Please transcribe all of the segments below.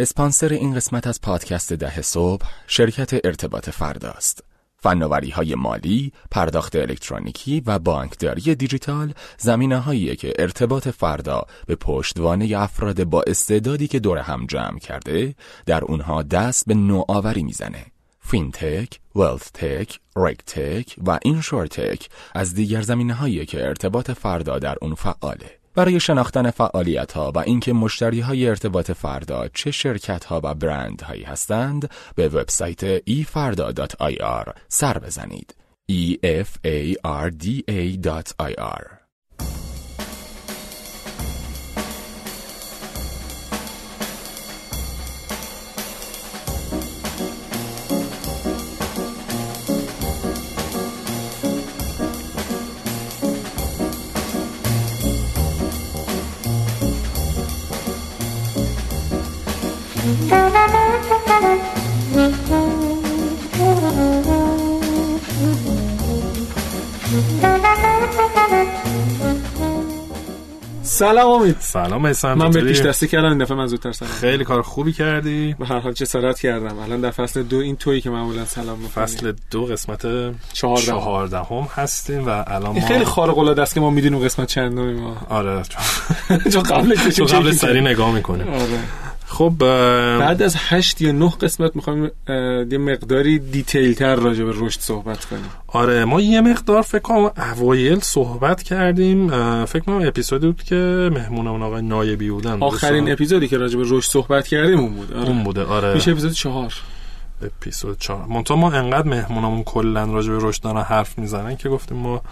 اسپانسر این قسمت از پادکست ده صبح شرکت ارتباط فرداست. فناوری های مالی، پرداخت الکترونیکی و بانکداری دیجیتال زمینه هایی که ارتباط فردا به پشتوانه افراد با استعدادی که دور هم جمع کرده در اونها دست به نوآوری می‌زنه. fintech، wealthtech، regtech و insurtech از دیگر زمینه هایی که ارتباط فردا در اون فعاله. برای شناختن فعالیت ها و اینکه مشتری های ارتباط فردا چه شرکت ها و برند هایی هستند به وبسایت efarda.ir سر بزنید. e سلام امید. سلام ایسان من به پیش دستی کردم این دفعه من زودتر سلام خیلی کار خوبی کردی. به هر حال جسارت کردم. الان در فصل دو این تویی که معمولا سلام می‌کنی فصل دو قسمت چهاردهم. چهاردهم هستیم و الان ما خیلی خارق العاده است که ما می‌دونیم قسمت چندمی ما آره چون- چون قبل چون قبل سری نگاه می‌کنیم. آره. خب بعد از هشت یا نه قسمت می‌خوایم یه مقداری دیتیل تر راجع به رشد صحبت کنیم. آره ما یه مقدار فکر کنم اوایل صحبت کردیم فکر کنم اپیزودی بود که مهمونمون آقای نایبی بودن. آخرین. اپیزودی که راجع به رشد صحبت کردیم اون بود آره. اون بوده آره. میشه اپیزود چهار. اپیزود چهار. منتها ما انقدر مهمونمون کلا راجع به رشد دارن حرف می‌زنن که گفتیم ما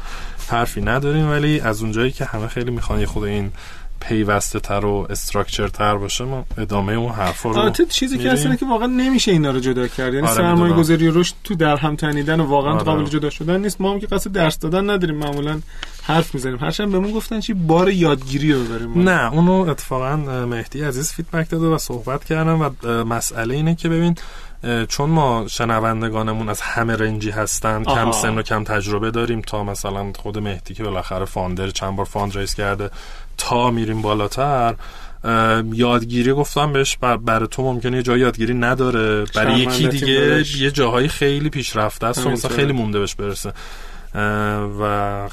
حرفی نداریم ولی از اونجایی که همه خیلی می‌خوان یه خود این پیوسته تر و استراکچر تر باشه ما ادامه اون حرفا رو البته چیزی که اینه که واقعا نمیشه اینا رو جدا کرد یعنی آره، سرمایه. گذاری و رشد تو در هم تنیدن و واقعا آره. قابل جدا شدن نیست ما هم که قصد درس دادن نداریم معمولا حرف می‌زنیم هرچند بهمون گفتن چی بار یادگیری رو ببریم نه اونو اتفاقا مهدی عزیز feedback داده و صحبت کردم و مسئله اینه که ببین چون ما شنوندگانمون از همه range ی هستن آها. کم سن و کم تجربه داریم تا مثلا خود مهدی که بالاخره founder چند بار fund raise کرده تا میریم بالاتر یادگیری گفتم بهش بر, برای تو ممکنه یه جای یادگیری نداره. برای یکی دیگه بهش. یه جاهایی خیلی پیشرفته است و مثلا. خیلی مونده بهش برسه. و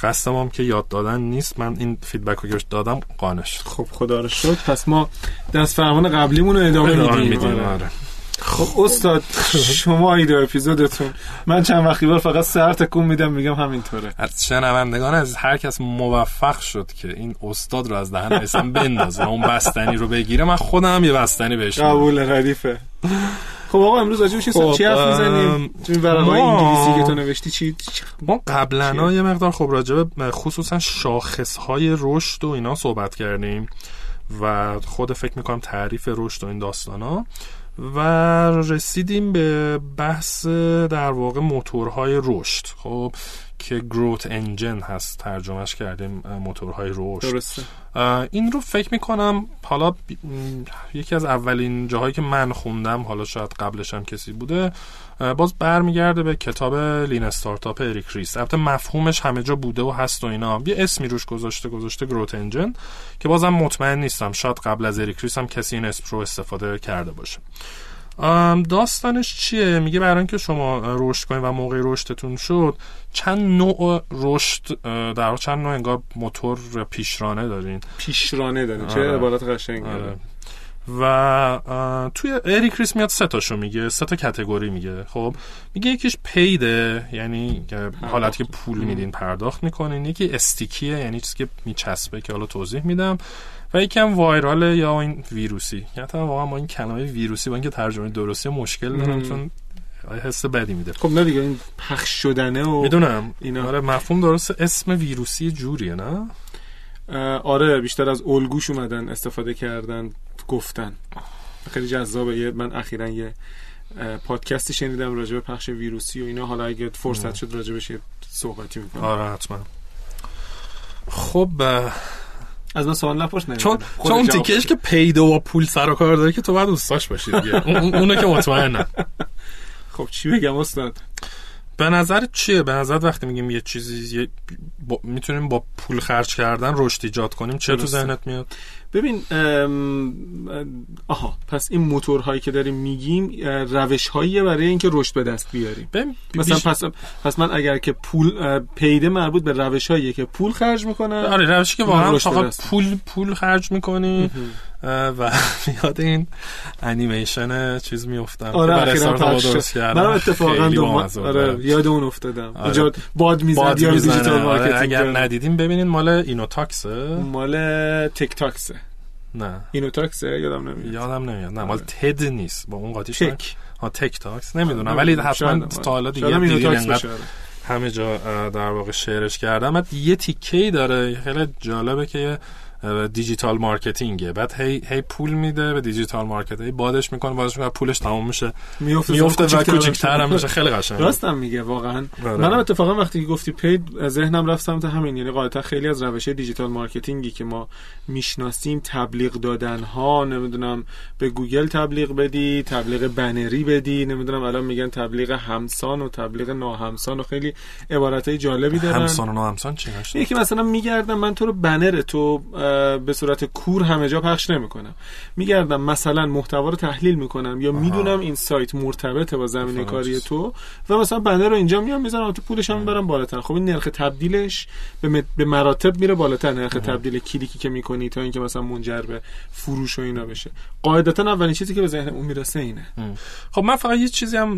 قصدم هم که یاد دادن نیست. من این فیدبک رو که بهش دادم قانع شد خب خدا رو شد پس ما دست فرمان قبلیمون رو ادامه میدیم. خب استاد شما ایده اپیزودتون. من چند وقتی بار فقط سر تکون میدم میگم همینطوره. از شنوندگان از هر کس موفق شد که این استاد رو از دهن اسم بندازه اون بستنی رو بگیره من خودم یه بستنی بهش. قبول ردیفه. خب آقا امروز راجع به چی خب، چی حرف می‌زنیم؟ ورقه‌های ما- انگلیسی که تو نوشتی چی چی- ما قبلا؟ یه مقدار خب راجع به خصوصا شاخص های رشد و اینا صحبت کردیم و خود فکر می‌کنم تعریف رشد و این داستان ها و رسیدیم به بحث در واقع موتورهای رشد. خب که گروت انجن هست ترجمهش کردیم موتورهای رشد. درسته. این رو فکر می‌کنم حالا ب- یکی از اولین جاهایی که من خوندم حالا شاید قبلش هم کسی بوده باز برمیگرده به کتاب Lean Startup اریک ریس. البته مفهومش همه جا بوده و هست و اینا. یه اسمی روش گذاشته گذاشته growth engine که بازم مطمئن نیستم. شاید قبل از اریک ریس هم کسی این اسم رو استفاده کرده باشه. داستانش چیه؟ میگه برای اینکه شما رشد کنید و موقع رشدتون شد چند نوع رشد در چند نوع انگار موتور پیشرانه دارین. پیشرانه داره چه آره. عبارت قشنگی. آره. و توی اریک ریس میاد سه تاشو میگه سه تا کتگوری میگه. خب میگه یکیش پیده یعنی که حالت که پول میدین پرداخت می‌کنین. یکی استیکیه یعنی چیزی که میچسبه که حالا توضیح میدم. و یکی هم وایراله یا این ویروسی. یعنی واقعا با این کلمه ویروسی با اینکه ترجمه درستی مشکل دارم. چون حس بدی میده. خب نه دیگه این پخش شدنه و می‌دونم. اینا. آره مفهوم درست. اسم ویروسی جوریه نه؟ آره بیشتر از الگوش اومدن استفاده کردن. گفتن. خیلی جذابه. یه من اخیرا یه پادکستی شنیدم راجع به پخش ویروسی و اینا. حالا اگه فرصت شد راجع بهش صحبتی می‌کنم. آره حتما. خب از من سوال نپرس چون چون تیکش. که پیدا و پول سر و کار داره که تو باید دوستاش باشی دیگه. اون- اون- اونو که مطمئنم. خب چی بگم استاد؟ به نظر چیه؟ به نظر وقتی میگیم یه چیزی یه با... می‌تونیم با پول خرج کردن رشد ایجاد کنیم چه تو. ذهنت میاد؟ ببین آها پس این موتورهایی که داریم میگیم روش برای اینکه رشد به دست بیاریم. ببین مثلا بیش- پس پس من اگر که پول پیده مربوط به روش که پول خرج می‌کنم آره روشی که واقعا فقط. پول پول خرج می‌کنی. و یاد این انیمیشن چیز میفتم آره اخیراً پخش منم اتفاقا بود. آره یاد اون افتادم. آره. باد می‌زد یا. دیجیتال آره، مارکتینگ اگر. ندیدیم ببینین مال اینوتاکسه. مال تیک تاکسه نه. اینو تاکسه یادم نمیاد. یادم نمیاد. نه مال آره. تد نیست. با اون قاطیش. تک. ها تک تاکس نمی‌دونم ولی حتما تا حالا دیگه اینو آره. همه جا در واقع شعرش کردم. یه تیکه داره. خیلی جالبه که دیجیتال مارکتینگه. بعد هی هی پول میده به دیجیتال مارکت هی بادش می‌کنه بادش می‌کنه پولش تموم میشه. میفته میفته و کوچیک‌تر هم میشه. خیلی قشنگه. راستم میگه واقعا. آره. منم اتفاقا وقتی که گفتی paid ذهنم رفت سمت همین. یعنی قاعدتا خیلی از روش digital marketing ی که ما می‌شناسیم تبلیغ دادن ها نمی‌دونم به گوگل تبلیغ بدی تبلیغ بنری بدی نمی‌دونم الان میگن تبلیغ همسان و تبلیغ ناهمسان و خیلی عبارت های جالبی دارن. همسان و ناهمسان چی؟ یکی مثلا میگردم من تو رو بنر تو به صورت کور همه جا پخش نمی‌کنم میگردم مثلا محتوا رو تحلیل می‌کنم یا می‌دونم این سایت مرتبطه با زمینه کاری. تو و مثلا بنر رو اینجا میام می‌ذارم تو پولش هم برم بالاتر. خب این نرخ تبدیلش به, م- به مراتب میره بالاتر نرخ تبدیل کلیکی که می‌کنی تا اینکه مثلا منجر به فروش و اینا بشه. قاعدتا اولین چیزی که به ذهن اون می‌رسه اینه. خب من فقط یه چیزی هم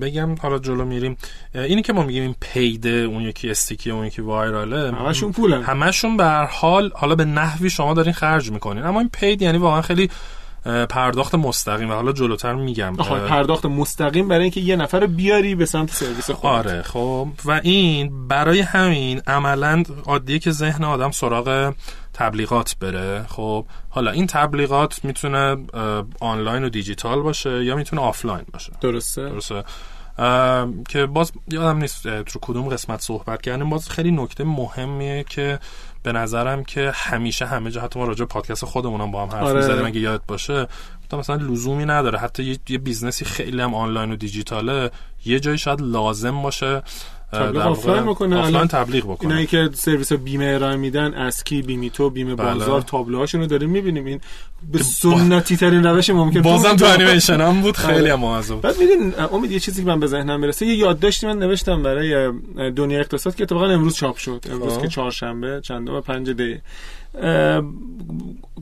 بگم. حالا جلو میریم. اینی که ما میگیم این پیده اون یکی استیکی اون یکی وایراله همشون پولن. همشون به هر حال حالا به نحوی شما دارین خرج می‌کنین. اما این پید یعنی واقعا خیلی پرداخت مستقیم و حالا جلوتر میگم. پرداخت مستقیم برای اینکه یه نفر بیاری به سمت سرویس خودت. آره خب. و این برای همین عملا عادیه که ذهن آدم سراغ تبلیغات بره. خب حالا این تبلیغات می‌تونه آنلاین و دیجیتال باشه یا می‌تونه آفلاین باشه. درسته. درسته. که باز یادم نیست تو کدوم قسمت صحبت کردیم. باز خیلی نکته مهمیه که به نظرم که همیشه همه جا حتی ما راجع پادکست خودمونم با هم حرف آره. می‌زدیم اگه یادت باشه. گفتم مثلا لزومی نداره. حتی یه, یه business ی خیلی هم آنلاین و دیجیتاله. یه جایی شاید لازم باشه تبلیغ آفلاین بکنه. آفلاین تبلیغ بکنه اینایی که سرویس بیمه ارائه میدن ازکی بیمیتو بیمه بله. بازار تابلوهاشون رو داریم می‌بینیم این به سنتی ترین روش ممکن بازم تو انیمیشن هم بود خیلی آره. هم بود. بعد می‌دونی امید یه چیزی که من به ذهنم می‌رسه یه یادداشتی من نوشتم برای دنیا اقتصاد که اتفاقا امروز چاپ شد امروز خب. که چهارشنبه چندم پنج دی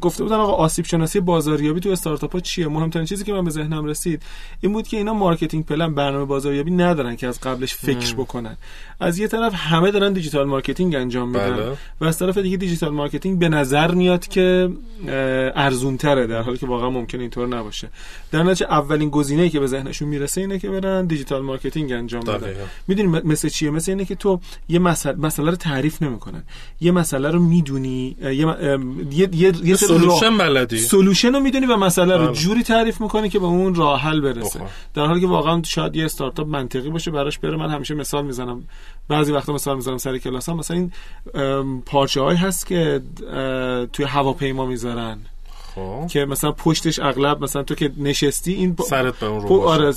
گفته بودن آقا آسیب شناسی بازاریابی تو استارتاپ ها چیه؟ مهمترین چیزی که من به ذهنم رسید این بود که اینا marketing plan برنامه بازاریابی ندارن که از قبلش فکر بکنن. از یه طرف همه دارن digital marketing انجام میدن بله. و از طرف دیگه digital marketing به نظر میاد که ارزون تره در حالی که واقعا ممکن اینطور نباشه. در نتیجه اولین گزینه‌ای که به ذهنشون می‌رسه اینه که برن digital marketing انجام بدن. می‌دونی مثل چیه؟ مثل اینه که تو یه مسئله مسئله رو تعریف نمی‌کنن. یه مسئله رو می‌دونی یه یه یه, solution بلدی. solution رو می‌دونی و مسئله رو بله. جوری تعریف می‌کنی که به اون راه حل برسه. در حالی که واقعا شاید یه استارتاپ منطقی باشه براش بره. من همیشه مثال می‌زنم. بعضی وقتا مثال می‌زنم سر کلاس هم مثلا این پارچه هست که توی هواپیما می‌ذارن. خب که مثلا پشتش اغلب مثلا تو که نشستی این پا- سرت به اون رو باشه. آره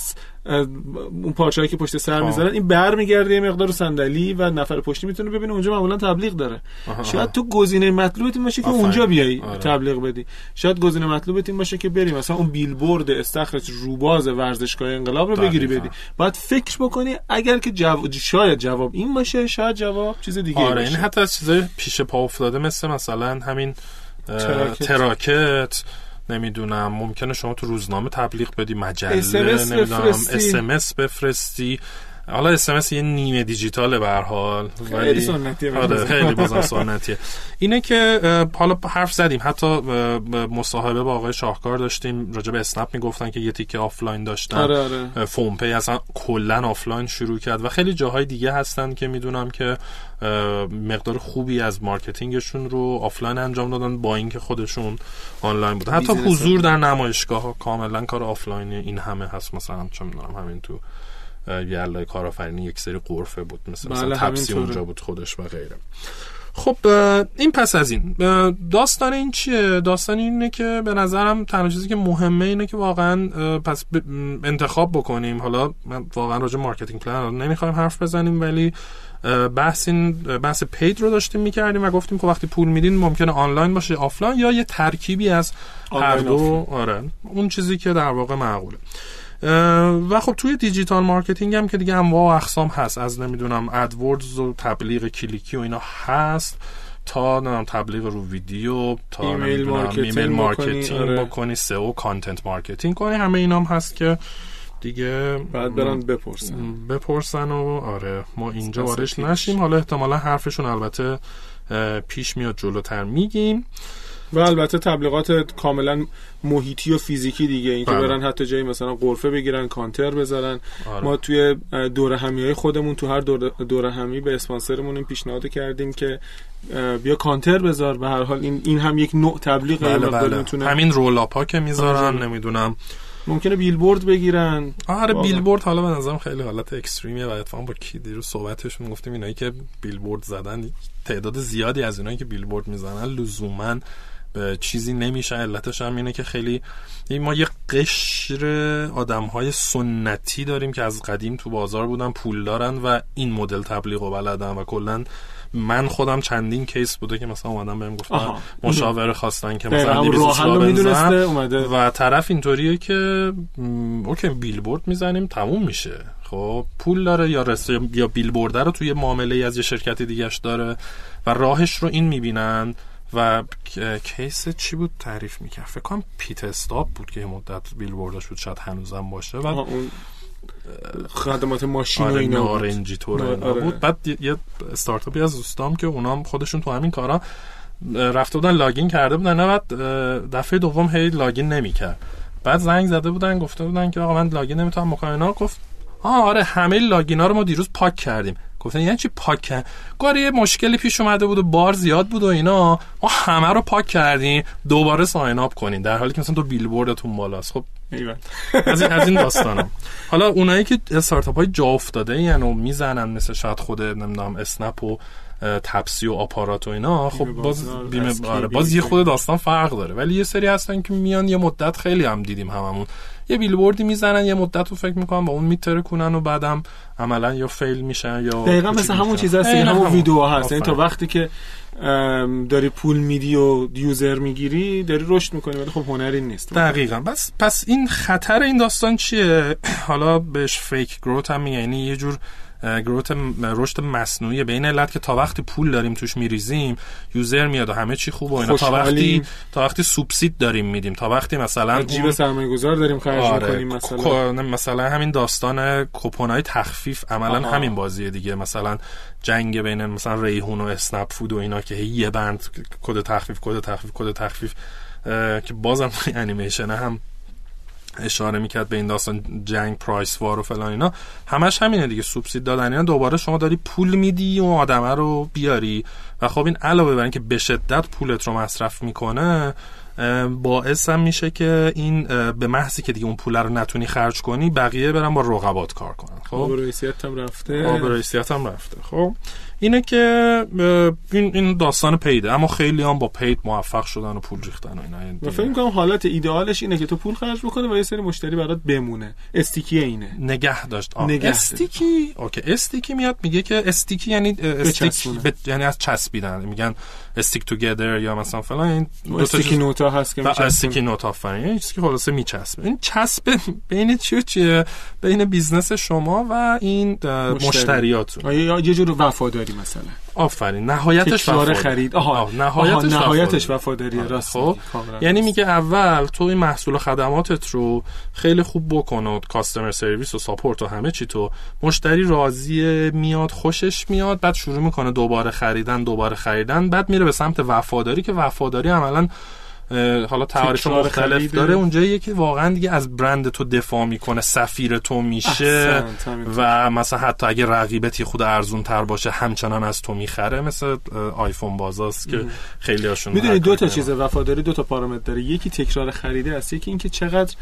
اون پارچه‌ای که پشت سر خب. می‌ذارن این بر میگرده یه مقدار صندلی و نفر پشتی می‌تونه ببینه اونجا معمولا تبلیغ داره آها، شاید. تو گزینه مطلوبت این باشه که آفرین. اونجا بیای آره. تبلیغ بدی شاید گزینه مطلوبت این باشه که بری مثلا اون بیلبورد استخر روباز ورزشگاه انقلاب رو بگیری. بدی باید فکر بکنی اگر که جو... شاید جواب این باشه شاید جواب چیز دیگه آره باشه این حتی از چیزای پیش پا افتاده مثل مثلا همین تراکت. تراکت نمی‌دونم ممکنه شما تو روزنامه تبلیغ بدی مجله نمی‌دونم. اسمس بفرستی حالا اسمس یه نیمه دیجیتاله به هر حال خیلی سنتیه آره. خیلی بازم سنتیه. اینه که حالا حرف زدیم حتی مصاحبه با آقای شاهکار داشتیم راجع به اسنپ می‌گفتن که یه تیکه آفلاین داشتن. آره آره. فون پی اصلا کلا آفلاین شروع کرد و خیلی جاهای دیگه هستن که می‌دونم که مقدار خوبی از marketing شون رو آفلاین انجام دادن با اینکه خودشون آنلاین بودن. حتی حضور در نمایشگاه ها کاملا کار آفلاینی این همه هست. مثلا چه می‌دونم همین تو یلدای کارآفرینی یک سری غرفه بود مثل, مثلا بله، تپسی همینطوره. اونجا بود خودش و غیره. خب این پس از این. داستان این چیه؟ داستان اینه که به نظرم تنها چیزی که مهمه اینه که واقعا پس انتخاب بکنیم. حالا من واقعا راجع marketing plan نمی‌خوایم حرف بزنیم ولی بحث این بحث paid رو داشتیم می‌کردیم و گفتیم که وقتی پول میدین ممکنه آنلاین باشه آفلاین یا یه ترکیبی از هر دو. آره اون چیزی که در واقع معقوله. و خب توی digital marketing هم که دیگه انواع و اقسام هست از نمی‌دونم AdWords و تبلیغ کلیکی و اینا هست تا نمی‌دونم تبلیغ رو ویدیو تا email marketing, email marketing بکنی, آره. بکنی سئو content marketing کنی همه اینا هم هست که دیگه بعد برن بپرسن بپرسن و آره ما اینجا واردش. نشیم حالا احتمالا حرفشون البته پیش میاد جلوتر میگیم و البته تبلیغات کاملا محیطی و فیزیکی دیگه اینکه بله. برن حتی جایی مثلا قرفه بگیرن کانتر بذارن آره. ما توی دوره همی های خودمون تو هر دوره, دوره همی به اسپانسرمون این پیشنهاد کردیم که بیا کانتر بذار به هر حال این این هم یک نوع تبلیغ بله بله می‌تونه همین رول ها که می‌ذارن آره. نمی‌دونم ممکنه بیلبورد بگیرن آره. بیلبورد حالا به نظرم خیلی حالت اکستریمیه و اتفاقا با کی دیروز صحبتشون گفتیم اینایی که بیلبورد زدن تعداد زیادی از اینایی که بیلبورد می‌زنن لزوما به چیزی نمیشه علتش هم اینه که خیلی ما یه قشر آدم های سنتی داریم که از قدیم تو بازار بودن پول دارن و این مدل تبلیغ و بلدن و کلا من خودم چندین case بوده که مثلا اومدن بهم گفتن. مشاوره خواستن که دقیقاً مثلا همون 200 راه حل رو اصلا می‌دونسته بنزن. اومده و طرف اینطوریه که OK بیلبورد می‌زنیم تموم میشه خب پول داره یا رس... یا بیلبورد رو توی معامله از یه شرکت دیگهش داره و راهش رو این می‌بینن و case چی بود تعریف می‌کرد؟ فکر کنم پیت استاپ بود که یه مدت بیلبوردش بود شاید هنوزم باشه. و اون خدمات ماشین و آره اینا بود. نارنجی طور آره. اینا بود. بعد یه- استارتاپی از دوستام که اونام خودشون تو همین کارا رفته بودن login کرده بودن. نه بعد دفعه دوم هی login نمی‌کرد. بعد زنگ زده بودن گفته بودن که آقا من login نمی‌تونم بکنم. اینا گفت آه آره همه login ا رو ما دیروز پاک کردیم. گفتن یعنی چی پاک کرد گفت آره، یه مشکلی پیش اومده بود و بار زیاد بود و اینا. ما همه رو پاک کردیم دوباره ساین اپ کنین در حالی که مثلا تو بیلبوردتون بالاست. خب. از این از این داستانم حالا اونایی که استارتاپ های جا افتاده این و می‌زنن مثل شاید خود نمی‌دونم اسنپ و تپسی و آپارات و اینا خب باز بیمه آره باز یه خود داستان فرق داره. ولی یه سری هستن که میان یه مدت خیلی هم دیدیم هممون. یه بیلبوردی می‌زنن یه مدت رو فکر می‌کنن با اون میتره کنن و بعدم عملا یا fail میشن یا دقیقا مثل همون. چیز هست همون همون. ویدیو هست. یعنی تا. وقتی که داری پول میدی و user می‌گیری داری رشد می‌کنی ولی خب هنری نیست. دقیقا. پس پس این خطر این داستان چیه؟ حالا بهش fake growth هم میگه یعنی یه جور growth رشد مصنوعی. به این علت که تا وقتی پول داریم توش میریزیم user میاد و همه چی خوب و اینا. تا وقتی. تا وقتی سوبسید داریم میدیم. تا وقتی مثلا جیب اون- سرمایه گذار داریم خرج آره می‌کنیم مثلا. مثلا همین داستان کوپنای تخفیف عملا آها. همین بازیه دیگه. مثلا جنگ بین مثلا ریحون و اسنپ فود و اینا که یه بند کد تخفیف کد تخفیف کد تخفیف که بازم انیمیشن هم اشاره می‌کرد به این داستان جنگ price war و فلان اینا. همش همینه دیگه سوبسید دادن اینا. دوباره شما داری پول میدی و آدمه رو بیاری. و خب این علاوه بر اینکه به شدت پولت رو مصرف می‌کنه باعث هم میشه که این به محضی که دیگه اون پول رو نتونی خرج کنی بقیه برن با رقبات کار کنن. خب؟ رئیسیت هم رفته. رئیسیت هم رفته. خب؟ اینه که این این داستان پیده اما خیلی هم با پید موفق شدن و پول ریختن و اینا. و فکر می‌کنم حالت ایدئالش اینه که تو پول خرج بکنی و یه سری مشتری برات بمونه. استیکی اینه. نگه داشت. آه. نگه. استیکی؟ اوکی. استیکی میاد میگه که استیکی یعنی استیک. ب... یعنی از چسبیدن. میگن stick together یا مثلا فلان این sticky note ا هست که میچسبن. sticky note آفرین. یعنی چیزی که خلاصه میچسبه. این چسب بین چی و چیه؟ بین business شما و این. مشتریاتون. یه جور وفاداری. مثلا آفرین نهایتش وفاداری. خرید آها آه، نهایتش آها، نهایتش وفاداری. راست خب یعنی. میگه اول تو این محصول و خدماتت رو خیلی خوب بکن و customer service و support و همه چی تو مشتری راضی میاد خوشش میاد بعد شروع می‌کنه دوباره خریدن دوباره خریدن بعد میره به سمت وفاداری که وفاداری عملا حالا تعاریف مختلف داره. اونجاییه که واقعا دیگه از برند تو دفاع می‌کنه. سفیر تو میشه و مثلا حتی اگه رقیبتی خود ارزون تر باشه همچنان از تو می‌خره. مثل آیفون بازاست که خیلی هاشون می‌دونی دو تا چیز وفاداری دو تا پارامتر داره. یکی تکرار خریده است یکی اینکه چقدر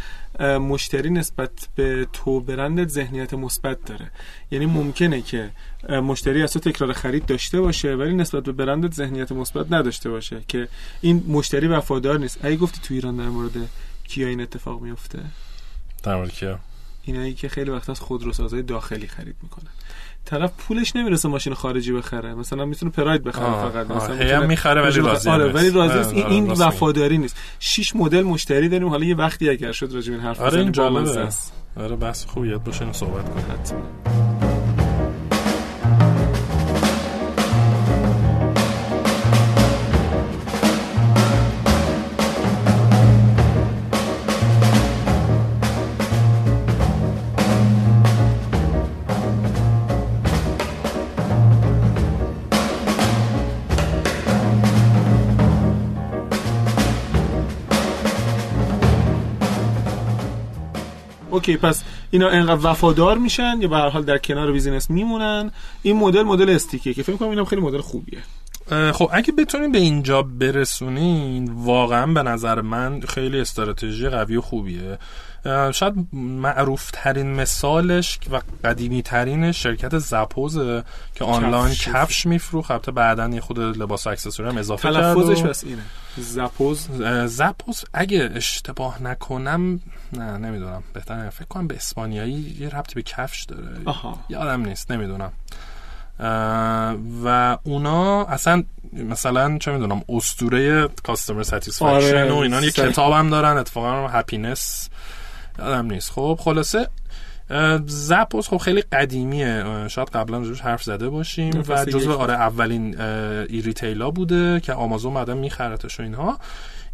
مشتری نسبت به تو برندت ذهنیت مثبت داره. یعنی ممکنه که مشتری از تو تکرار خرید داشته باشه ولی نسبت به برندت ذهنیت مثبت نداشته باشه. که این مشتری وفادار نیست. اگه گفتی تو ایران در مورد کیا این اتفاق میفته؟ در مورد کیا؟ اینایی که خیلی وقت از خودروسازهای داخلی خرید می‌کنن. طرف پولش نمی‌رسه ماشین خارجی بخره. مثلا می‌تونه پراید بخره آه فقط. مثلا می‌خره ولی راضی آره ولی راضی این, این وفاداری نیست. شش مدل مشتری داریم. حالا یه وقتی اگر شد راجع این حرف آره این جالبه. آره بحث خوبیه. باشه صحبت کنیم. Okay پس اینا انقدر وفادار میشن یا به هر حال در کنار business میمونن؟ این مدل مدل sticky ه که فکر کنم اینم خیلی مدل خوبیه. خب اگه بتونین به اینجا برسونین واقعا به نظر من خیلی استراتژی قوی و خوبیه. شاید معروف ترین مثالش و قدیمی ترین شرکت Zappos ه که آنلاین کفش میفروخت. البته بعدا یه خرده لباس accessory هم اضافه کرد تلفظش بس اینه. Zappos؟ Zappos اگه اشتباه نکنم نه نمی‌دونم. بهتر فکر کنم به اسپانیایی یه ربطی به کفش داره. آها. یادم نیست. نمی‌دونم. و اونا اصلا مثلا چه می‌دونم اسطوره customer satisfaction آره، و اینا یه کتاب هم دارن اتفاقا happiness یادم نیست. خب خلاصه Zappos خب خیلی قدیمیه. شاید قبلا روش حرف زده باشیم. و جزو آره اولین e-retailer ا بوده که آمازون بعدا میخرتش و اینها.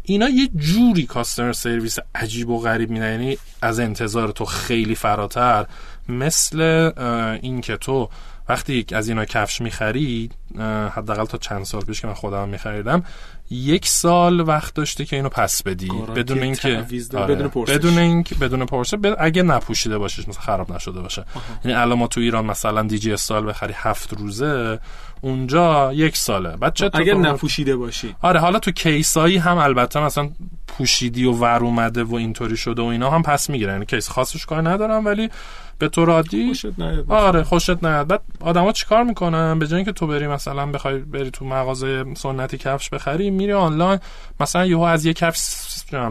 اینا یه جوری کاستمر سرویس عجیب و غریب میدن. یعنی از انتظار تو خیلی فراتر. مثل این که تو وقتی از اینا کفش می‌خرید حداقل تا چند سال پیش که من خودم میخریدم یک سال وقت داشته که اینو پس بدی. بدون اینکه آره. بدون پرسش. بدون اینکه بدون پرسش. اگه نپوشیده باشش مثلا خراب نشده باشه. یعنی الان ما تو ایران مثلا دی جی استال بخری هفت روزه اونجا یک ساله. بعد چه اگر نپوشیده باشی. آره حالا تو case ایی هم البته مثلا پوشیدی و ور اومده و اینطوری شده و اینا هم پس می‌گیرن. یعنی case خاصش کار ندارم ولی به طور عادی خوشت نیاد. آره خوشت نیاد. بعد آدما چیکار می‌کنن؟ به جای اینکه تو بری مثلا بخوای بری تو مغازه سنتی کفش بخری میری آنلاین. مثلا یهو از یه کفش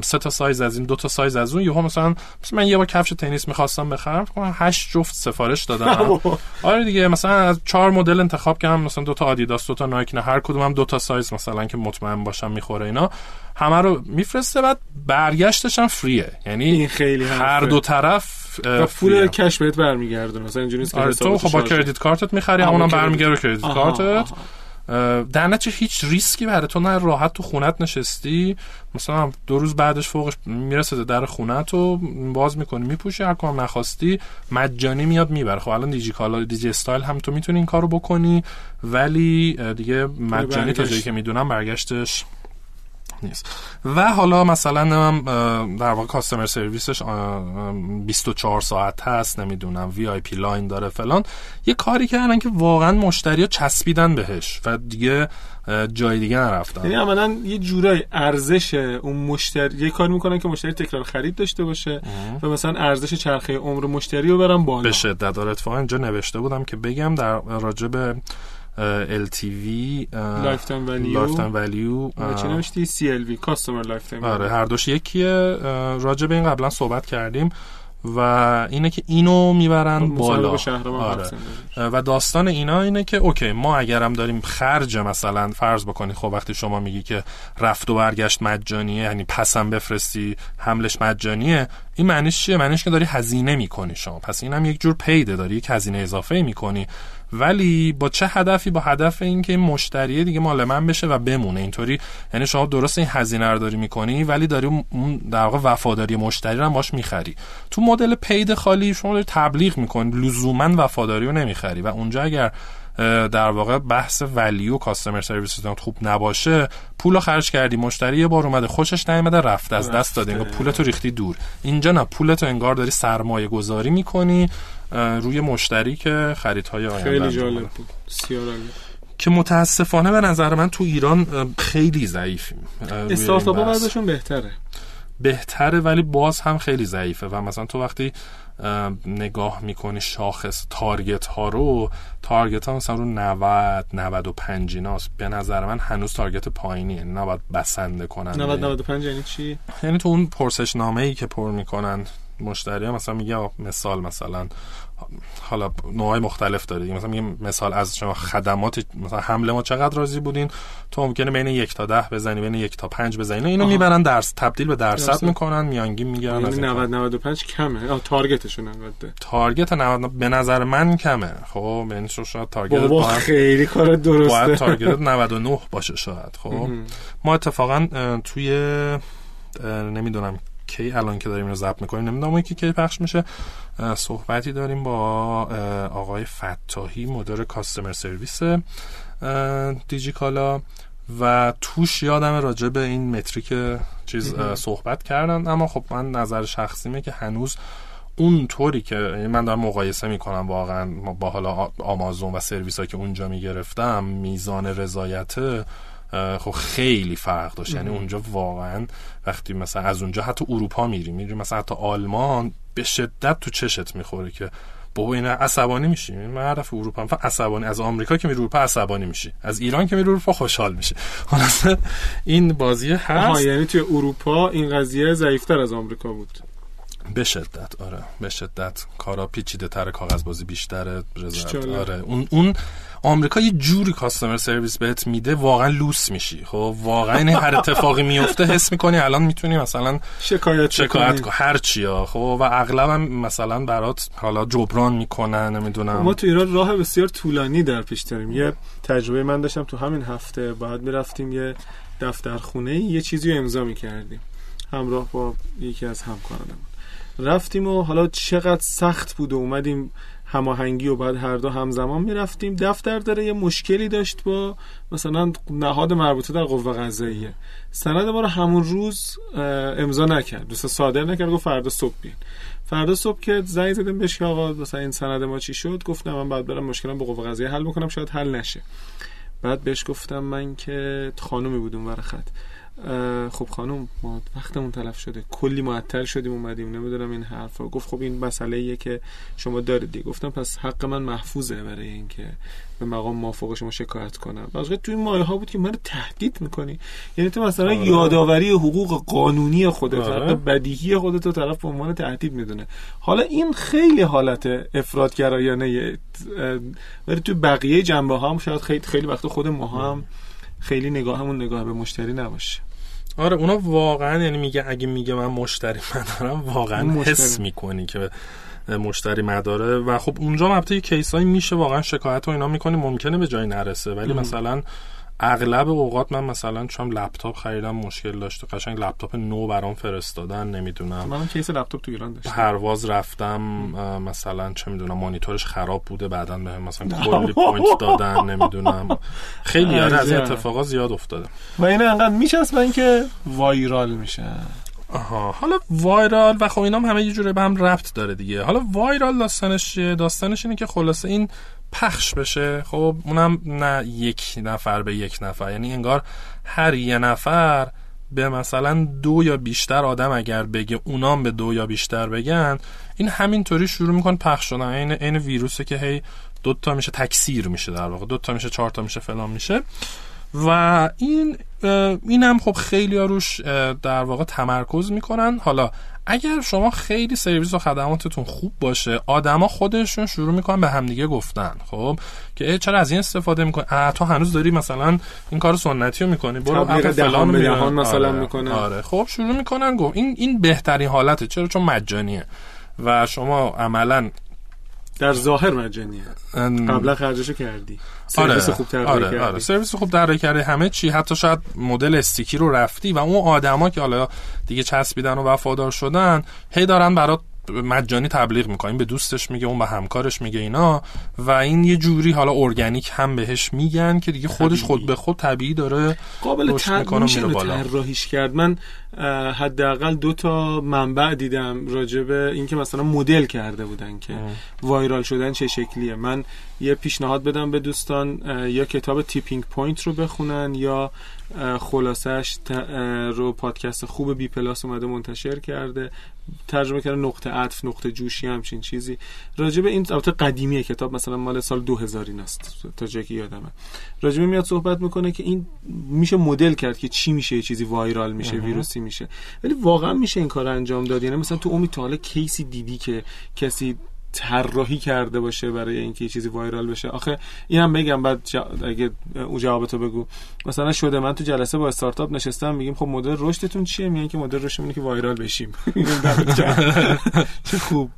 سه تا سایز از این دو تا سایز از اون یهو مثلا مثلا من یه بار کفش تنیس می‌خواستم بخرم کنم هشت جفت سفارش دادم. آره دیگه مثلا از چهار مدل انتخاب کردم مثلا دو تا آدیداس دو تا نایک نه هر کدومم دو تا سایز مثلا که مطمئن باشم می‌خوره اینا. همه رو میفرسته بعد برگشتش هم free ئه یعنی این خیلی هر دو طرف و پول cash بهت برمیگردونه. مثلا اینجوری نیست که آره تو خب با credit card ت می‌خری همونم برمیگرده credit card ت. در نتیجه هیچ ریسکی برای تو نه راحت تو خونت نشستی. مثلا دو روز بعدش فوقش می‌رسه در خونت رو باز می‌کنی میپوشی هر کدوم نخواستی مجانی میاد می‌بره. خب الان دیجی کالا دیجی استایل هم تو می‌تونی این کارو بکنی ولی دیگه مجانی تا جایی که می‌دونم برگشتش نیست. و حالا مثلا در واقع customer service ش 24 ساعت هست نمی‌دونم VIP line داره فلان. یه کاری کردن که واقعا مشتری چسبیدن بهش و دیگه جای دیگه نرفتن. یعنی عملا یه جورای ارزش اون مشتری یه کاری می‌کنن که مشتری تکرار خرید داشته باشه و مثلا ارزش چرخه عمر مشتری رو برن بالا. به شدت. داره اتفاقا اینجا نوشته بودم که بگم در راجب LTV lifetime value چی نوشتی؟ CLV customer life time آره هر دوش یکیه. راجع به این قبلا صحبت کردیم و اینه که اینو می‌برن بالا. آره. و داستان اینا اینه که okay ما اگرم داریم خرج مثلا فرض بکنی خب وقتی شما میگی که رفت و برگشت مجانیه یعنی پسم بفرستی حملش مجانیه این معنیش چیه؟ معنیش که داری هزینه می‌کنی شما. پس اینم یک جور paid ه داری یک هزینه اضافه می‌کنی. ولی با چه هدفی؟ با هدف اینکه این مشتری دیگه مال من بشه و بمونه. اینطوری یعنی شما درست این هزینه رو داری می‌کنی ولی داری اون در واقع وفاداری مشتری رو هم باش می‌خری. تو مدل پید خالی شما داری تبلیغ می‌کنی. لزوما وفاداری رو نمی‌خری. و اونجا اگر در واقع بحث ولیو کاستمر سرویس خوب نباشه پول خرج کردی. مشتری یه بار اومده خوشش نیومده رفت از دست دادی انگار پولتو ریختی دور. اینجا نه پولتو انگار داری سرمایه گذاری می‌کنی. روی مشتری که خریدهای آینده خیلی جالب بود. که متاسفانه به نظر من تو ایران خیلی ضعیفیم. استارتاپ ها بهتره. بهتره ولی باز هم خیلی ضعیفه و مثلا تو وقتی نگاه می‌کنی شاخص تارگت ها رو تارگت ها مثلا رو 90 95 ایناست. به نظر من هنوز تارگت پایینیه. یعنی نباید بسنده کنن 90 95 یعنی چی؟ یعنی تو اون پرسش نامه ای که پر می‌کنن مشتری مثلا میگه مثال مثلا حالا نوعای مختلف داره مثلا میگه مثال از شما خدمات مثلا حمله ما چقدر راضی بودین؟ تو ممکنه بین یک تا ده بزنی بین یک تا پنج بزنی. اینو می‌برن درس تبدیل به درصد می‌کنن میانگین می‌گیرن یعنی 90 95 کمه. آ تارگتشون 90 تارگت 90 به نظر من کمه. خب یعنی شاید تارگت بابا خیلی کار درسته. باید تارگت 99 باشه شاید. خب ما اتفاقا توی نمی‌دونم کی الان که داریم رو ضبط می‌کنیم نمی‌دونم که کی پخش میشه صحبتی داریم با آقای فتاحی مدیر کاستمر سرویس دیجیکالا و توش یادم راجع به این متریک چیز صحبت کردن. اما خب من نظر شخصیمه که هنوز اون طوری که یعنی من دارم مقایسه می‌کنم واقعا با حالا آمازون و سرویس ها که اونجا می‌گرفتم میزان رضایت خب خیلی فرق داشت. یعنی اونجا واقعا وقتی مثلا از اونجا حتی اروپا میری میری مثلا حتی آلمان به شدت تو چشت می‌خوره که بابا اینا عصبانی میشی من عرف اروپا هم عصبانی. از آمریکا که میری اروپا عصبانی میشی. از ایران که میری اروپا خوشحال میشی. این بازی هست. یعنی توی اروپا این قضیه ضعیفتر از آمریکا بود. به شدت آره. به شدت. کارا پیچیده تر کاغذ بازی بیشتره. آره. اون اون آمریکا یه جوری کاستمر سرویس بهت میده واقعا لوس میشی. خب واقعا این هر اتفاقی میفته حس می‌کنی الان می‌تونی مثلا شکایت شکایت کن. هر چیا خب و اغلبم مثلا برات حالا جبران می‌کنن نمی‌دونم. ما تو ایران راه بسیار طولانی در پیش داریم. یه تجربه من داشتم تو همین هفته. بعد می‌رفتیم یه دفترخونه یه چیزی رو امضا می‌کردیم. همراه با یکی از همکارانمون. رفتیم و حالا چقدر سخت بود و اومدیم هماهنگی و بعد هر دو همزمان می‌رفتیم. دفتر داره یه مشکلی داشت با مثلا نهاد مربوطه در قوه قضاییه. سند ما رو همون روز امضا نکرد. دوست صادر نکرد گفت فردا صبح بین فردا صبح که زنگ زدیم بهش آقا مثلا این سند ما چی شد؟ گفتم من بعد برم مشکلم با قوه قضاییه حل بکنم شاید حل نشه. بعد بهش گفتم من که خانومی بودم ور خط. خب خانم ما وقتمون تلف شده. کلی معطل شدیم اومدیم. نمی‌دونم این حرفا. گفت خب این مسئله ایه که شما دارید دیگه. گفتم پس حق من محفوظه برای اینکه به مقام موافق شما شکایت کنم. واقعا تو این مایه ها بود که منو تهدید می‌کنی. یعنی تو مثلا آره. یادآوری حقوق قانونی خودت آره. بدیهی خودت رو طرف به عنوان تهدید می‌دونه. حالا این خیلی حالت افرادگرایانه ولی تو بقیه جنبه ها هم شاید خیلی خیلی وقت خود ما هم خیلی نگاهمون نگاه به مشتری نباشه. آره اونا واقعا یعنی میگه اگه میگه من مشتری مدارم واقعا حس می‌کنی که مشتری مداره و خب اونجا البته case ایی میشه واقعا شکایت و اینا می‌کنی ممکنه به جای نرسه. ولی مثلا اغلب اوقات من مثلا چون لپتاپ خریدم مشکل داشته قشنگ لپتاپ نو برام فرستادن نمی‌دونم. من case لپتاپ تو ایران داشتم. پرواز رفتم مثلا چه می‌دونم مانیتورش خراب بوده بعدا به مثلا کلی point دادن نمی‌دونم. خیلی آره از اتفاقا زیاد افتاده. و اینا انقدر میچسبن که وایرال میشه آها حالا وایرال و خب اینا هم همه یه جوری به هم ربط داره دیگه. حالا وایرال داستانش داستانش اینه که خلاصه این پخش بشه. خب اونم نه یک نفر به یک نفر. یعنی انگار هر یه نفر به مثلا دو یا بیشتر آدم اگر بگه اونام به دو یا بیشتر بگن این همینطوری شروع میکن پخش شدن. این این ویروسه که هی دو تا میشه تکثیر میشه در واقع. دو تا میشه چهار تا میشه فلان میشه. و این اینم خب خیلی روش در واقع تمرکز می‌کنن. حالا اگر شما خیلی سرویس و خدماتتون خوب باشه آدما خودشون شروع می‌کنن به همدیگه گفتن خب؟ که چرا از این استفاده می‌کنی؟ تو هنوز داری مثلا این کار سنتی رو می‌کنی. برو اپ فلان میدهان مثلا آره. می‌کنه. آره. خب شروع می‌کنن گفت این این بهترین حالته چرا؟ چون مجانیه. و شما عملا در ظاهر مجانیه قبلا خرجشو کردی. آره سرویس خوب طراحی آره, کردی. آره. سرویس خوب طراحی کرده همه چی حتی شاید مدل استیکی رو رفتی و اون آدما که حالا دیگه چسبیدن و وفادار شدن هی دارن برات مجانی تبلیغ می‌کنیم به دوستش میگه اون به همکارش میگه اینا. و این یه جوری حالا ارگانیک هم بهش میگن که دیگه خودش خود به خود طبیعی داره قابل. می‌کنه. طراحیش کرد. من حداقل دو تا منبع دیدم راجع به اینکه مثلا مدل کرده بودن که viral شدن چه شکلیه. من یه پیشنهاد بدم به دوستان یا کتاب Tipping Point رو بخونن یا خلاصش رو پادکست خوب بی پلاس اومده منتشر کرده. ترجمه کرده نقطه عطف نقطه جوشی همچین چیزی. راجع به این البته قدیمیه کتاب مثلا مال سال 2000 ایناست تا جایی که یادمه. راجع به میاد صحبت می‌کنه که این میشه مدل کرد که چی میشه یه چیزی وایرال میشه ویروسی میشه. ولی واقعا میشه این کار انجام داد. یعنی مثلا تو امید تا حالا کیسی دیدی که کسی طراحی کرده باشه برای اینکه یه چیزی وایرال بشه. آخه اینم بگم بعد اگه او جوابتو بگو. مثلا شده من تو جلسه با استارتاپ نشستم میگیم خب مدل رشدتون چیه؟ میگن که مدل رشدمونه که وایرال بشیم. چه خوب.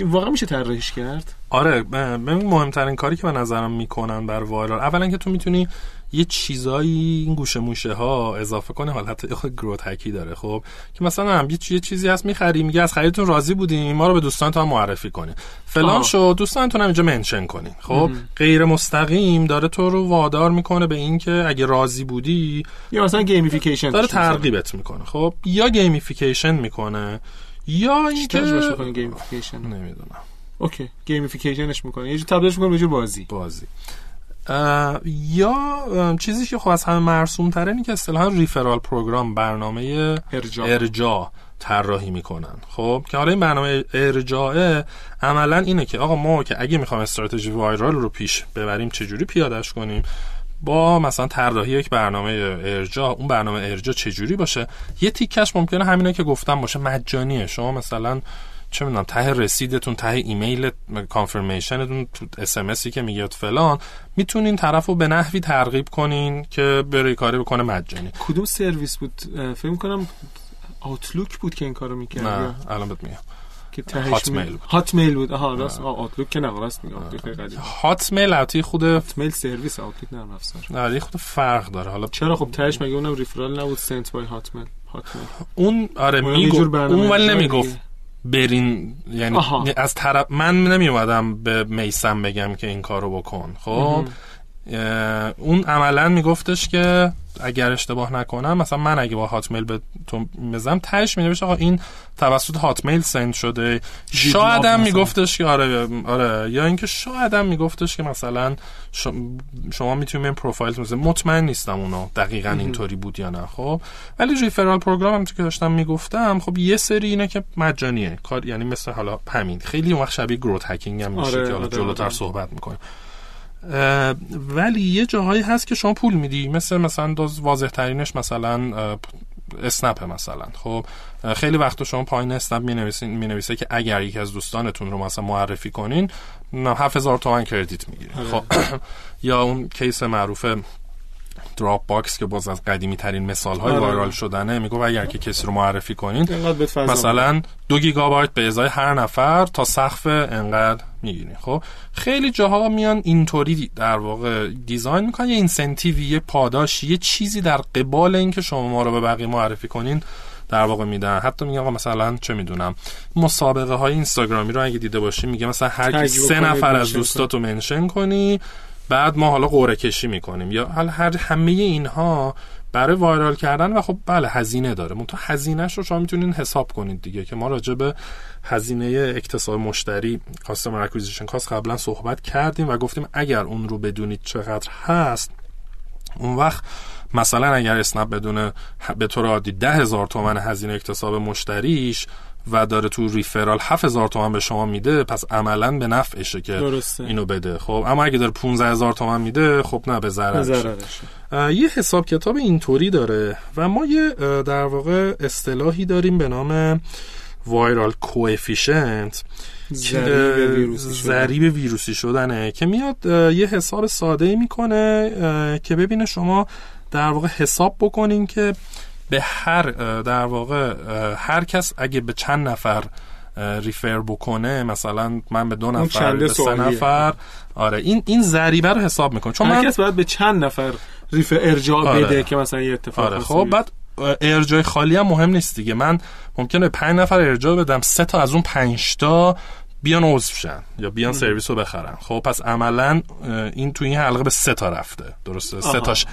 واقعا میشه طراحیش کرد؟ آره ببین مهمترین کاری که به نظرم می‌کنن بر وایرال اولا که تو می‌تونی یه چیزایی این گوشه موشه ها اضافه کنه حالت یه خرده growth hack ی داره خب؟ که مثلا هم یه چی- یه چیزی هست می‌خری میگه از خریدتون راضی بودیم ما رو به دوستانتون هم معرفی کنین. فلان. شد دوستانتون هم اینجا mention کنین خب؟ غیر مستقیم داره تو رو وادار می‌کنه به این که اگه راضی بودی یا مثلا gamification داره ترغیبت می‌کنه خب؟ یا gamification می‌کنه یا اینکه gamification نمی‌دونم. Okay gamification ش می‌کنه یه جور تبدیلش می‌کنه به جور بازی. بازی. یا چیزی که خب از همه مرسوم تره اینه که اصطلاحا ریفرال پروگرام برنامه ارجاع. ارجاع طراحی می‌کنن. خب که حالا این برنامه ارجاعه عملا اینه که آقا ما که اگه می‌خوام استراتژی وایرال رو پیش ببریم چجوری پیادش کنیم؟ با مثلا طراحی یک برنامه ارجاع اون برنامه ارجاع چجوری باشه؟ یه تیکش ممکنه همینه که گفتم باشه مجانیه. شما مثلا چه می‌دونم ته رسیدتون ته ایمیل confirmation تون تو اس ام که میگه فلان می‌تونین طرف رو به نحوی ترغیب کنین که بره کاری بکنه مجانی. کدوم سرویس بود؟ فکر کنم Outlook بود که این کارو می‌کرد نه الان بهت میگم. که تهش Hotmail می- بود. Hotmail بود. آها راست. آه Outlook که نه راست میگم. Hotmail البته خود Hotmail سرویس Outlook نرم افزار. آره، یه خرده فرق داره. حالا چرا؟ خب تهش مگه اونم referral نبود؟ Sent by Hotmail Hotmail اون آره اونم یه جور میگو برنامه اون ولی نمی‌گفت. برین یعنی آها. از طرف من نمی اومدم به میسم بگم که این کارو بکن خب اون عملا میگفتش که اگر اشتباه نکنم مثلا من اگه با هاتمیل به تو بزنم تهش می آقا این توسط هاتمیل سند شده. شاید هم. میگفتش که آره آره. یا اینکه شاید هم میگفتش که مثلا شما می‌تونید این پروفایل مثلا. مطمئن نیستم اونا دقیقا اینطوری بود یا نه خب. ولی referral program هم که داشتم می‌گفتم خب یه سری اینه که مجانیه. کار یعنی مثل حالا همین. خیلی اون وقت شبیه growth hacking هم میشه آره، که حالا آره، جلوتر آره. صحبت می‌کنه ولی یه جاهایی هست که شما پول میدی. مثل مثلا دوز واضح ترینش مثلا اسنپ مثلا. خب خیلی وقت شما پایین اسنپ می می نویسه که اگر یکی از دوستانتون رو مثلا معرفی کنین 7000 تومن credit می‌گیره خب یا اون case معروف Dropbox که باز از قدیمی ترین مثال های آره. viral شدنه میگه اگر که کسی رو معرفی کنین مثلا دو گیگابایت به ازای هر نفر تا سقف انقدر می‌گیرین. خب خیلی جاها میان اینطوری در واقع design می‌کنن یه incentive ی یه پاداش یه چیزی در قبال اینکه شما ما رو به بقیه معرفی کنین در واقع میدن. حتی میگن آقا مثلا چه می‌دونم مسابقه های اینستاگرامی رو اگه دیده باشی میگه مثلا هر کی سه نفر از دوستاتو mention کنی بعد ما حالا قرعه کشی می‌کنیم. یا حالا هر همه اینها برای viral کردن و خب بله هزینه داره. منتها هزینهش رو شما می‌تونین حساب کنید دیگه که ما راجع به هزینه اکتساب مشتری customer acquisition cost قبلا صحبت کردیم و گفتیم اگر اون رو بدونید چقدر هست اون وقت مثلا اگر اسنپ بدونه به طور عادی ده هزار تومن هزینه اکتساب مشتریش و داره تو referral 7000 تومن به شما میده پس عملا به نفعشه که درسته. اینو بده. خب اما اگه داره 15000 تومن میده خب نه به اه، یه حساب کتاب اینطوری داره و ما یه در واقع اصطلاحی داریم به نام وایرال کوافیشنت ضریب ویروسی ویروسی شدنه که میاد یه حساب ساده می‌کنه که ببینه شما در واقع حساب بکنین که به هر در واقع هر کس اگه به چند نفر ریفر بکنه مثلا من به دو نفر به سه. نفر آره این این ضریبه رو حساب می‌کنه چون هر کس باید به چند نفر ref ارجاع آره. بده که مثلا یه اتفاق آره خب. بعد ارجاع خالی هم مهم نیست دیگه من ممکنه پنج نفر ارجاع بدم سه تا از اون پنج تا بیان عضو شن یا بیان سرویس رو بخرن خب پس عملا این تو این حلقه به سه تا رفته درسته سه. تاش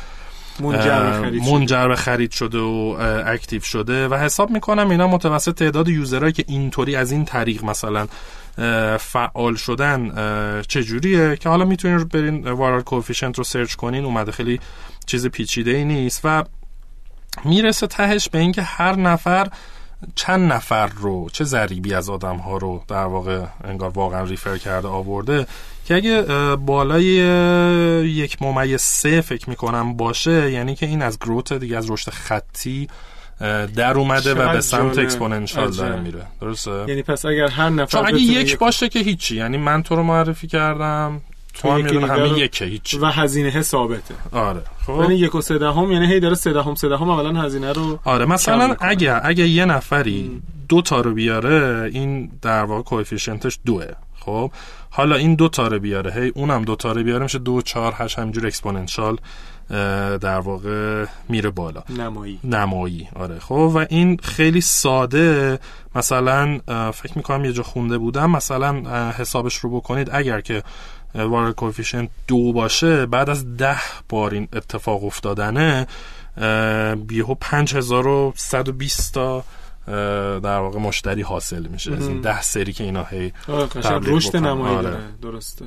منجر به خرید شده. و active شده و حساب می‌کنم اینا متوسط تعداد user هایی که اینطوری از این طریق مثلا فعال شدن چجوریه؟ که حالا می‌تونین برین viral coefficient رو search کنین اومده خیلی چیز پیچیده ای نیست و می‌رسه تهش به اینکه هر نفر چند نفر رو چه ضریبی از آدم ها رو در واقع انگار واقعا refer کرده آورده. که اگه بالای یک ممیز سه فکر می‌کنم باشه یعنی که این از growth دیگه از رشد خطی در اومده و به سمت. exponential داره. میره. درسته؟ یعنی پس اگر هر نفر چون اگه یک باشه که هیچی. یعنی من تو رو معرفی کردم تو هم می‌دونه همه یکه هیچی. و هزینه ثابته. آره. خب. یعنی یک و سه دهم یعنی هی داره سه دهم سه دهم اولا هزینه رو آره مثلا. اگه اگه یه نفری دو تا رو بیاره این در واقع coefficient ش دوه. خب حالا این دو تا رو بیاره. هی اونم دو تا رو بیاره. میشه دو چهار هشت همینجور exponential در واقع میره بالا. نمایی. نمایی. آره. خب و این خیلی ساده. مثلا فکر می‌کنم یه جا خونده بودم. مثلا حسابش رو بکنید. اگر که وارل کوفیشنت دو باشه بعد از ده بار این اتفاق افتادنه بیهو 5120 تا در واقع مشتری حاصل میشه از این ده سری که اینا هی رشد. نمایی آره. داره درسته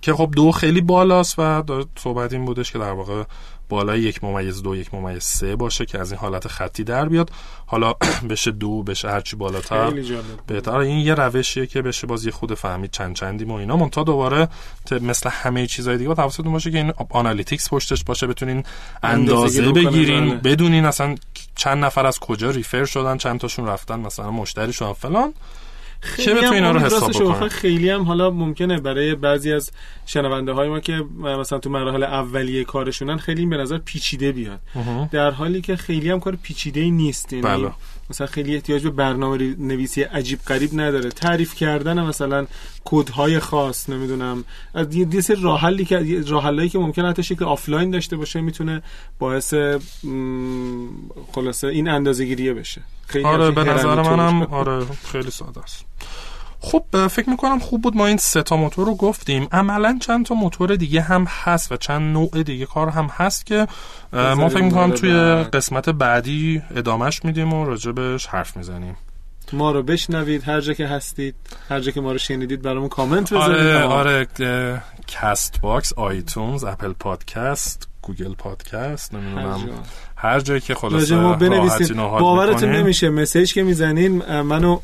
که خب دو خیلی بالاست و داره صحبت این بودش که در واقع بالای یک ممیز دو یک ممیز سه باشه که از این حالت خطی در بیاد. حالا بشه دو بشه هرچی بالاتر. بهتر. این یه روشیه که بشه باز یه خود فهمید چند چندیم و اینا. منتها دوباره مثل همه چیزهای دیگه باید حواستون باشه که این analytics پشتش باشه. بتونین اندازه بکنن، بگیرین. بله. بدونین اصلا چند نفر از کجا refer شدن چند تاشون رفتن مثلا مشتری شدن فلان. خیلی هم اینا رو حساب بکنه. خیلی هم حالا ممکنه برای بعضی از شنونده های ما که مثلا تو مراحل اولیه کارشونن خیلی به نظر پیچیده بیاد در حالی که خیلی هم کار پیچیده ای نیست یعنی بله. مثلا خیلی احتیاج به برنامه نویسی عجیب غریب نداره. تعریف کردن مثلا کدهای خاص نمی‌دونم از یه سری راه حلی که یه راه حلایی که ممکنه حتی شکل آفلاین داشته باشه می‌تونه باعث خلاصه این اندازه‌گیریه بشه. خیلی آره به نظر منم. آره خیلی ساده است. خب فکر می‌کنم خوب بود ما این سه تا موتور رو گفتیم. عملا چند تا موتور دیگه هم هست و چند نوع دیگه کار هم هست که ما فکر می‌کنم توی. قسمت بعدی ادامش میدیم و راجبش حرف می‌زنیم. ما رو بشنوید هر جا که هستید هر جا که ما رو شنیدید برامون کامنت بذارید. آره آره Castbox iTunes Apple Podcast Google Podcast نمی‌دونم. هر جایی که خلاصه راجع ما بنویسید باورتون. نمیشه message که می‌زنین منو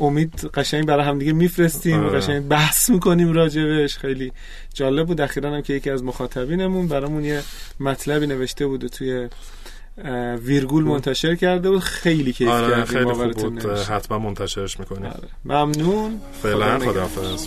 امید قشنگ برای همدیگه میفرستیم و آره. قشنگ بحث می‌کنیم راجبش خیلی جالب بود اخیرا هم که یکی از مخاطبینمون برامون یه مطلبی نوشته بود و توی ویرگول منتشر کرده بود خیلی کیف آره کردیم خیلی خوب بود نمیشه. حتما منتشرش می‌کنیم آره. ممنون فعلا. خداحافظ